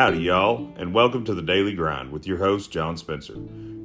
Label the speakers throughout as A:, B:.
A: Howdy, y'all, and welcome to the Daily Grind with your host, John Spencer.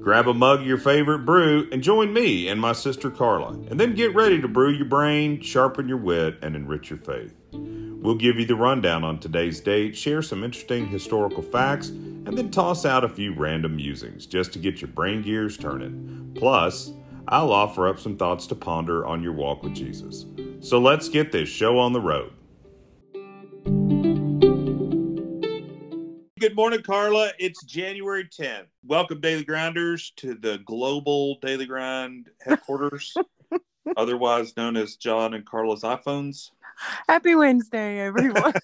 A: Grab a mug of your favorite brew and join me and my sister Carla, and then get ready to brew your brain, sharpen your wit, and enrich your faith. We'll give you the rundown on today's date, share some interesting historical facts, and then toss out a few random musings just to get your brain gears turning. Plus, I'll offer up some thoughts to ponder on your walk with Jesus. So let's get this show on the road. Good morning, Carla. It's January 10th. Welcome, Daily Grinders, to the global Daily Grind headquarters, otherwise known as John and Carla's iPhones.
B: Happy Wednesday, everyone.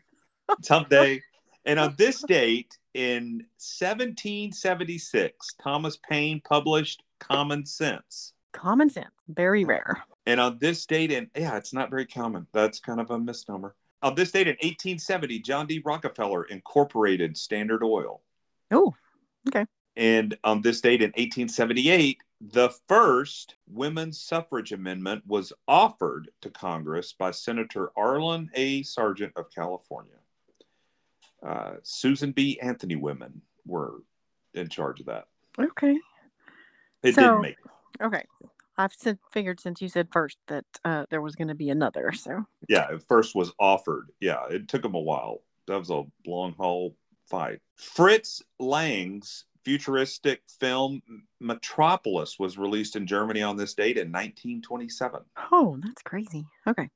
A: Hump Day. And on this date in 1776, Thomas Paine published Common Sense.
B: Common sense, very rare.
A: And on this date, and yeah, it's not very common. That's kind of a misnomer. On this date in 1870, John D. Rockefeller incorporated Standard Oil.
B: Oh, okay.
A: And on this date in 1878, the first women's suffrage amendment was offered to Congress by Senator Aaron A. Sargent of California. Uh, Susan B. Anthony women were in charge of that.
B: Okay.
A: It
B: So-
A: didn't make it.
B: Okay. I've figured since you said first that uh, there was going to be another. So,
A: Yeah, it first was offered. Yeah, it took them a while. That was a long haul fight. Fritz Lang's futuristic film Metropolis was released in Germany on this date in 1927.
B: oh, that's crazy. Okay.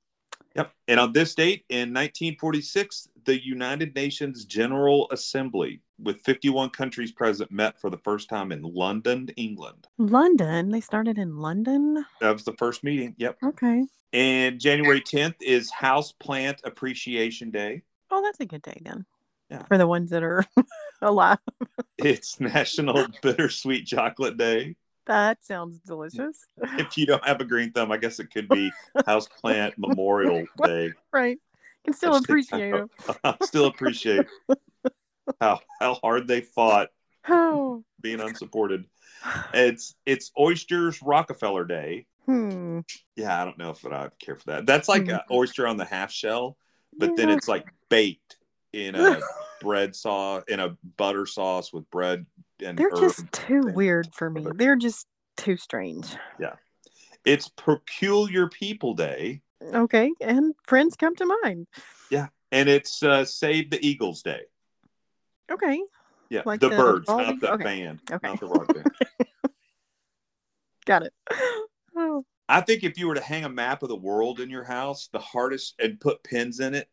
A: Yep. And on this date in 1946, the United Nations General Assembly, with 51 countries present, met for the first time in London, England.
B: London. They started in London.
A: That was the first meeting. Yep.
B: Okay.
A: And January 10th is House Plant Appreciation Day.
B: Oh, that's a good day then.
A: Yeah.
B: For the ones that are alive.
A: It's National Bittersweet Chocolate Day.
B: That sounds delicious.
A: If you don't have a green thumb, I guess it could be House Plant Memorial Day.
B: Right. Can still appreciate it.
A: I still appreciate how how hard they fought
B: Oh.
A: being unsupported. It's it's Oysters Rockefeller Day.
B: Hmm.
A: Yeah, I don't know if I'd care for that. That's like
B: Mhm.
A: an oyster on the half shell, but then it's like baked in a bread sauce in a butter sauce with bread and
B: They're just too weird for me. They're just too strange.
A: Yeah, it's Peculiar People Day,
B: Okay. And friends come to mind.
A: Yeah, and it's uh, Save the Eagles Day.
B: Okay.
A: Yeah,
B: Like
A: the,
B: the
A: birds, not the
B: Okay.
A: band,
B: Okay.
A: not the rock band.
B: Got it. Oh,
A: I think if you were to hang a map of the world in your house, the hardest and put pins in it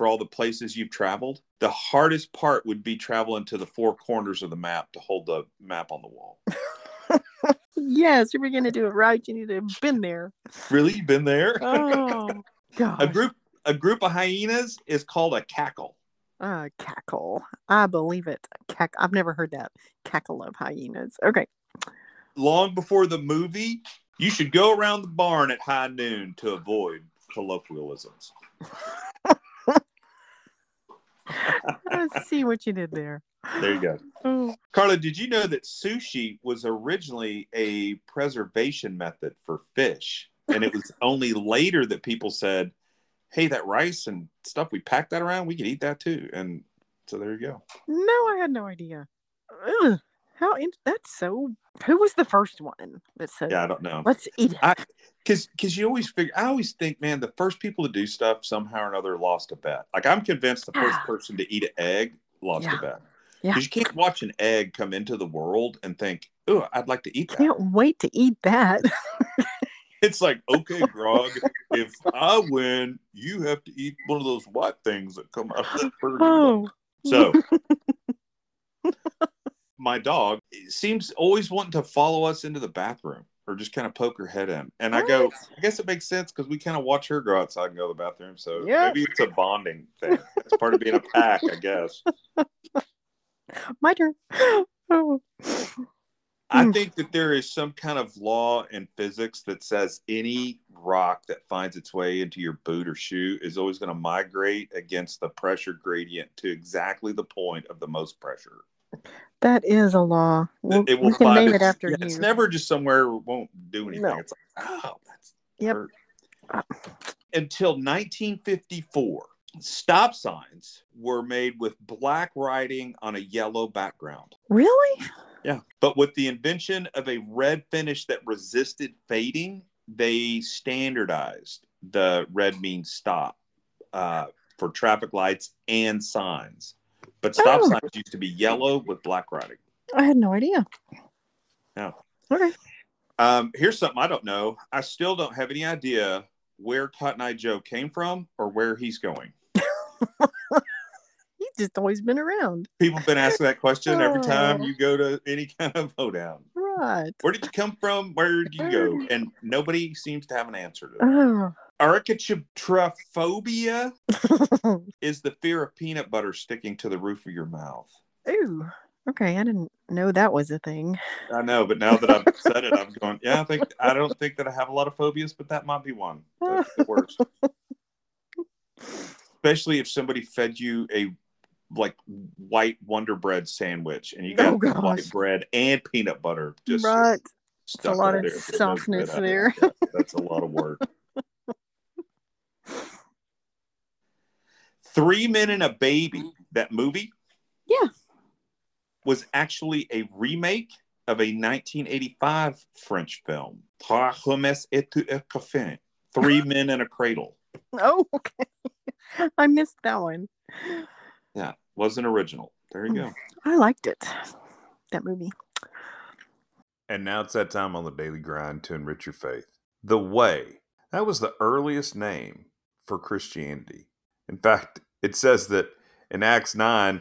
A: for all the places you've traveled, the hardest part would be traveling to the four corners of the map to hold the map on the wall.
B: yes, you're going to do it right, you need to have been there.
A: Really, been there?
B: Oh, gosh.
A: a group a group of hyenas is called a cackle.
B: Uh, cackle. I believe it. Cack. I've never heard that. Cackle of hyenas. Okay.
A: Long before the movie, you should go around the barn at high noon to avoid colloquialisms.
B: I see what you did there.
A: There you go.
B: Oh,
A: Carla, did you know that sushi was originally a preservation method for fish? And it was only later that people said, hey, that rice and stuff, we packed that around, we could eat that too. And so there you go.
B: no, I had no idea. Ugh, how in- that's so. Who was the first one that said,
A: Yeah, I don't know.
B: let's eat it?
A: I, Because because you always figure, I always think, man, the first people to do stuff somehow or another lost a bet. Like I'm convinced the first person to eat an egg lost
B: Yeah.
A: a bet.
B: Yeah.
A: Because you can't watch an egg come into the world and think, oh, I'd like to eat that.
B: I can't wait to eat that.
A: It's like, okay, Grog, if I win, you have to eat one of those white things that come out of that bird.
B: oh.
A: So, my dog seems always wanting to follow us into the bathroom or just kind of poke her head in. And I go, I guess it makes sense because we kind of watch her go outside and go to the bathroom. So
B: Yeah.
A: maybe it's a bonding thing. It's part of being a pack, I guess.
B: My turn. Oh.
A: I
B: Mm.
A: think that there is some kind of law in physics that says any rock that finds its way into your boot or shoe is always going to migrate against the pressure gradient to exactly the point of the most pressure.
B: That is a law. We'll,
A: it will
B: we can name it
A: its-
B: after
A: yeah,
B: you.
A: It's never just somewhere it won't do anything.
B: No.
A: It's like, oh, that's
B: Yep.
A: hurt. Until 1954, Stop signs were made with black writing on a yellow background.
B: Really?
A: Yeah. But with the invention of a red finish that resisted fading, they standardized the red means stop uh, for traffic lights and signs. But stop
B: Oh.
A: signs used to be yellow with black writing.
B: I had no idea.
A: Yeah.
B: Okay.
A: Um, here's something I don't know. I still don't have any idea where Cotton Eye Joe came from or where he's going.
B: He's just always been around.
A: People have been asking that question every time
B: Oh.
A: you go to any kind of hoedown.
B: Right.
A: Where did you come from? Where did you go? And nobody seems to have an answer to that.
B: Oh.
A: Arachibutyrophobia is the fear of peanut butter sticking to the roof of your mouth.
B: Ooh. Okay, I didn't know that was a thing.
A: I know, but now that I've said it, I'm going, yeah, I think I don't think that I have a lot of phobias, but that might be one. That's the worst. Especially if somebody fed you a like white Wonder Bread sandwich and you got
B: Oh,
A: white bread and peanut butter just
B: right.
A: stuck
B: a lot of
A: there.
B: Softness there.
A: Yeah, that's a lot of work. Three Men and a Baby, mm-hmm. that movie?
B: Yeah.
A: Was actually a remake of a 1985 French film. Trois hommes et un café. Three Men and a Cradle.
B: Oh, okay. I missed that one.
A: Yeah, wasn't original. There you go.
B: I liked it. That movie.
A: And now it's that time on the daily grind to enrich your faith. The Way. That was the earliest name for Christianity. In fact, it says that in Acts 9,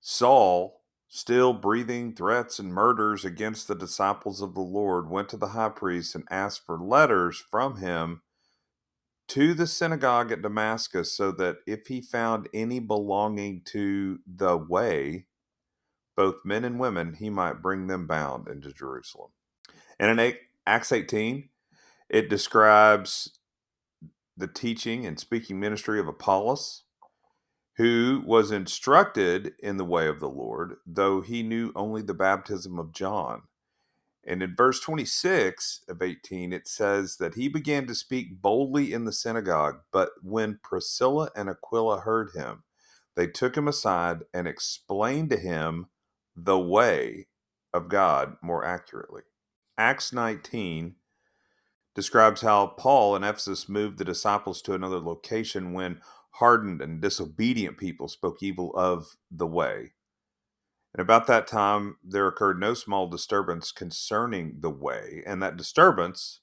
A: Saul, still breathing threats and murders against the disciples of the Lord, went to the high priest and asked for letters from him to the synagogue at Damascus so that if he found any belonging to the way, both men and women, he might bring them bound into Jerusalem. And in Acts 18, it describes the teaching and speaking ministry of Apollos, who was instructed in the way of the Lord, though he knew only the baptism of John. And in verse 26 of 18, it says that he began to speak boldly in the synagogue, but when Priscilla and Aquila heard him, they took him aside and explained to him the way of God more accurately. Acts 19 describes how Paul in Ephesus moved the disciples to another location when hardened and disobedient people spoke evil of the way. And about that time, there occurred no small disturbance concerning the way, and that disturbance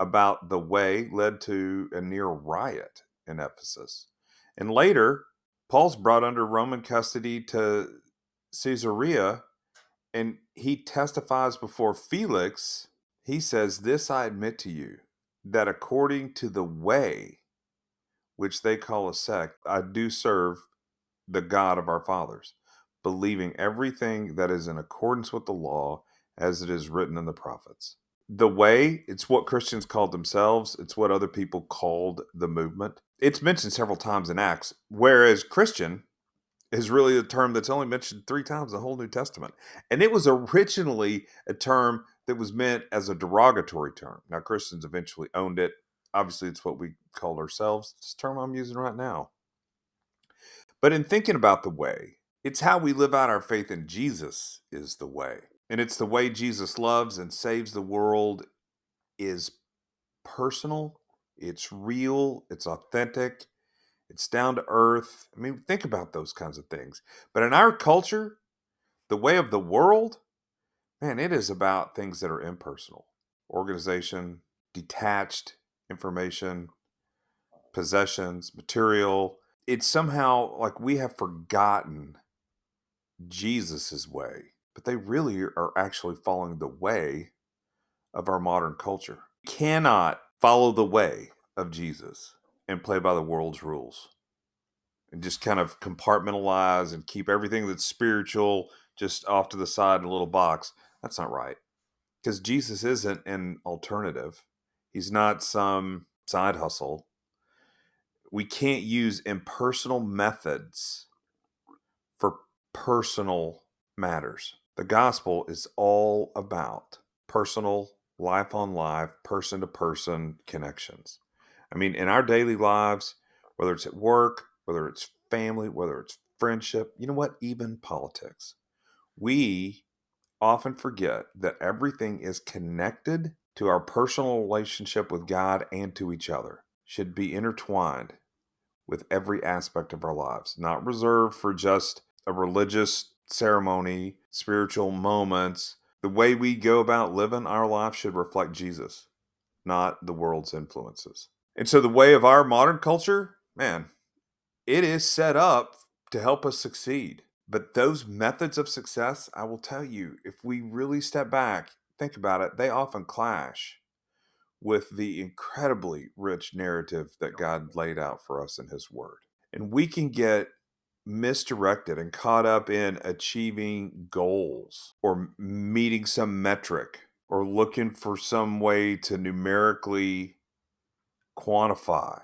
A: about the way led to a near riot in Ephesus. And later, Paul's brought under Roman custody to Caesarea, and he testifies before Felix. He says, This I admit to you, that according to the way which they call a sect, I do serve the God of our fathers, believing everything that is in accordance with the law as it is written in the prophets. The way, it's what Christians called themselves, it's what other people called the movement. It's mentioned several times in Acts, whereas Christian is really a term that's only mentioned three times in the whole New Testament. And it was originally a term that was meant as a derogatory term. Now, Christians eventually owned it. Obviously, it's what we call ourselves. It's term I'm using right now. But in thinking about the way, it's how we live out our faith in Jesus is the way. And it's the way Jesus loves and saves the world is personal, it's real, it's authentic, it's down to earth. I mean, think about those kinds of things. But in our culture, the way of the world, man, it is about things that are impersonal organization, detached information, possessions, material. It's somehow like we have forgotten Jesus's way, but they really are actually following the way of our modern culture. Cannot follow the way of Jesus and play by the world's rules and just kind of compartmentalize and keep everything that's spiritual just off to the side in a little box. That's not right. Because Jesus isn't an alternative, He's not some side hustle. We can't use impersonal methods for personal matters. The gospel is all about personal, life on life, person to person connections. I mean, in our daily lives, whether it's at work, whether it's family, whether it's friendship, you know what, even politics. We often forget that everything is connected to our personal relationship with God and to each other, should be intertwined with every aspect of our lives, not reserved for just a religious ceremony, spiritual moments. The way we go about living our life should reflect Jesus, not the world's influences. And so, the way of our modern culture, man, it is set up to help us succeed. But those methods of success, I will tell you, if we really step back, think about it, they often clash with the incredibly rich narrative that God laid out for us in His Word. And we can get misdirected and caught up in achieving goals or meeting some metric or looking for some way to numerically quantify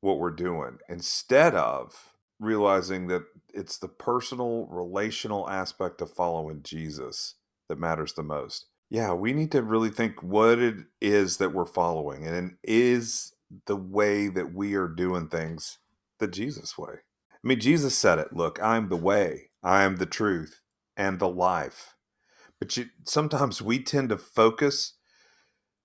A: what we're doing instead of realizing that it's the personal relational aspect of following Jesus that matters the most. Yeah, we need to really think what it is that we're following and is the way that we are doing things the Jesus way. I mean, Jesus said it look, I'm the way, I am the truth, and the life. But you, sometimes we tend to focus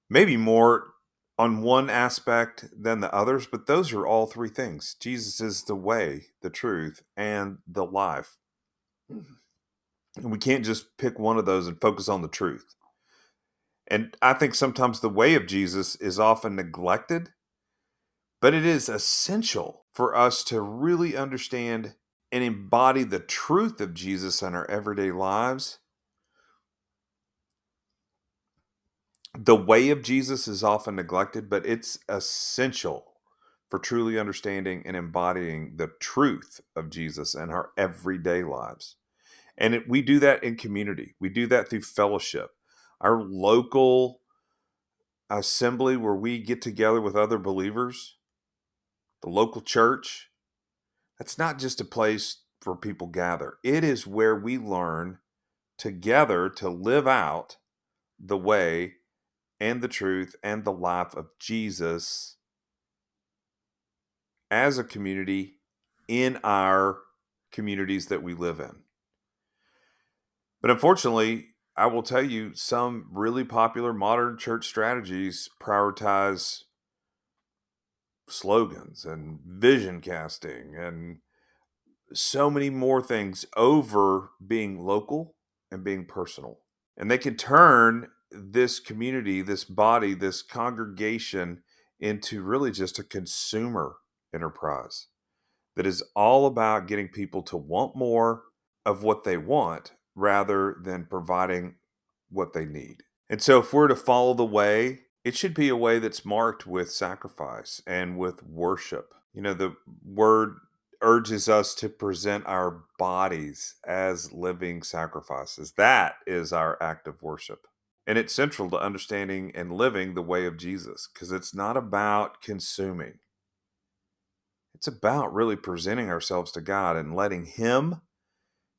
A: maybe more on one aspect than the others, but those are all three things. Jesus is the way, the truth, and the life. And we can't just pick one of those and focus on the truth. And I think sometimes the way of Jesus is often neglected, but it is essential for us to really understand and embody the truth of Jesus in our everyday lives. The way of Jesus is often neglected, but it's essential for truly understanding and embodying the truth of Jesus in our everyday lives. And it, we do that in community, we do that through fellowship our local assembly where we get together with other believers, the local church, that's not just a place for people gather. It is where we learn together to live out the way and the truth and the life of Jesus as a community in our communities that we live in. But unfortunately, I will tell you some really popular modern church strategies prioritize slogans and vision casting and so many more things over being local and being personal. And they can turn this community, this body, this congregation into really just a consumer enterprise that is all about getting people to want more of what they want rather than providing what they need. And so, if we're to follow the way, it should be a way that's marked with sacrifice and with worship. You know, the word urges us to present our bodies as living sacrifices. That is our act of worship. And it's central to understanding and living the way of Jesus because it's not about consuming, it's about really presenting ourselves to God and letting Him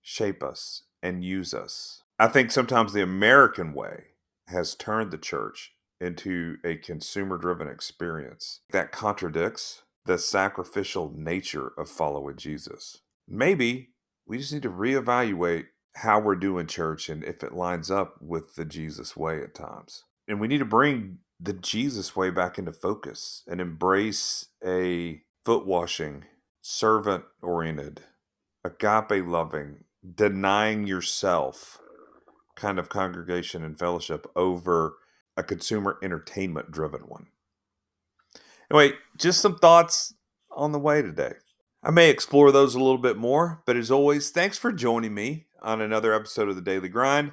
A: shape us and use us. I think sometimes the American way has turned the church into a consumer driven experience that contradicts the sacrificial nature of following Jesus. Maybe we just need to reevaluate how we're doing church and if it lines up with the Jesus way at times. And we need to bring the Jesus way back into focus and embrace a foot washing, servant oriented, agape loving, denying yourself kind of congregation and fellowship over a consumer entertainment driven one. Anyway, just some thoughts on the way today. I may explore those a little bit more, but as always, thanks for joining me on another episode of the Daily Grind.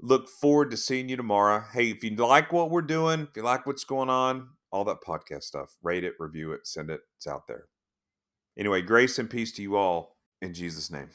A: Look forward to seeing you tomorrow. Hey, if you like what we're doing, if you like what's going on, all that podcast stuff, rate it, review it, send it. It's out there. Anyway, grace and peace to you all in Jesus' name.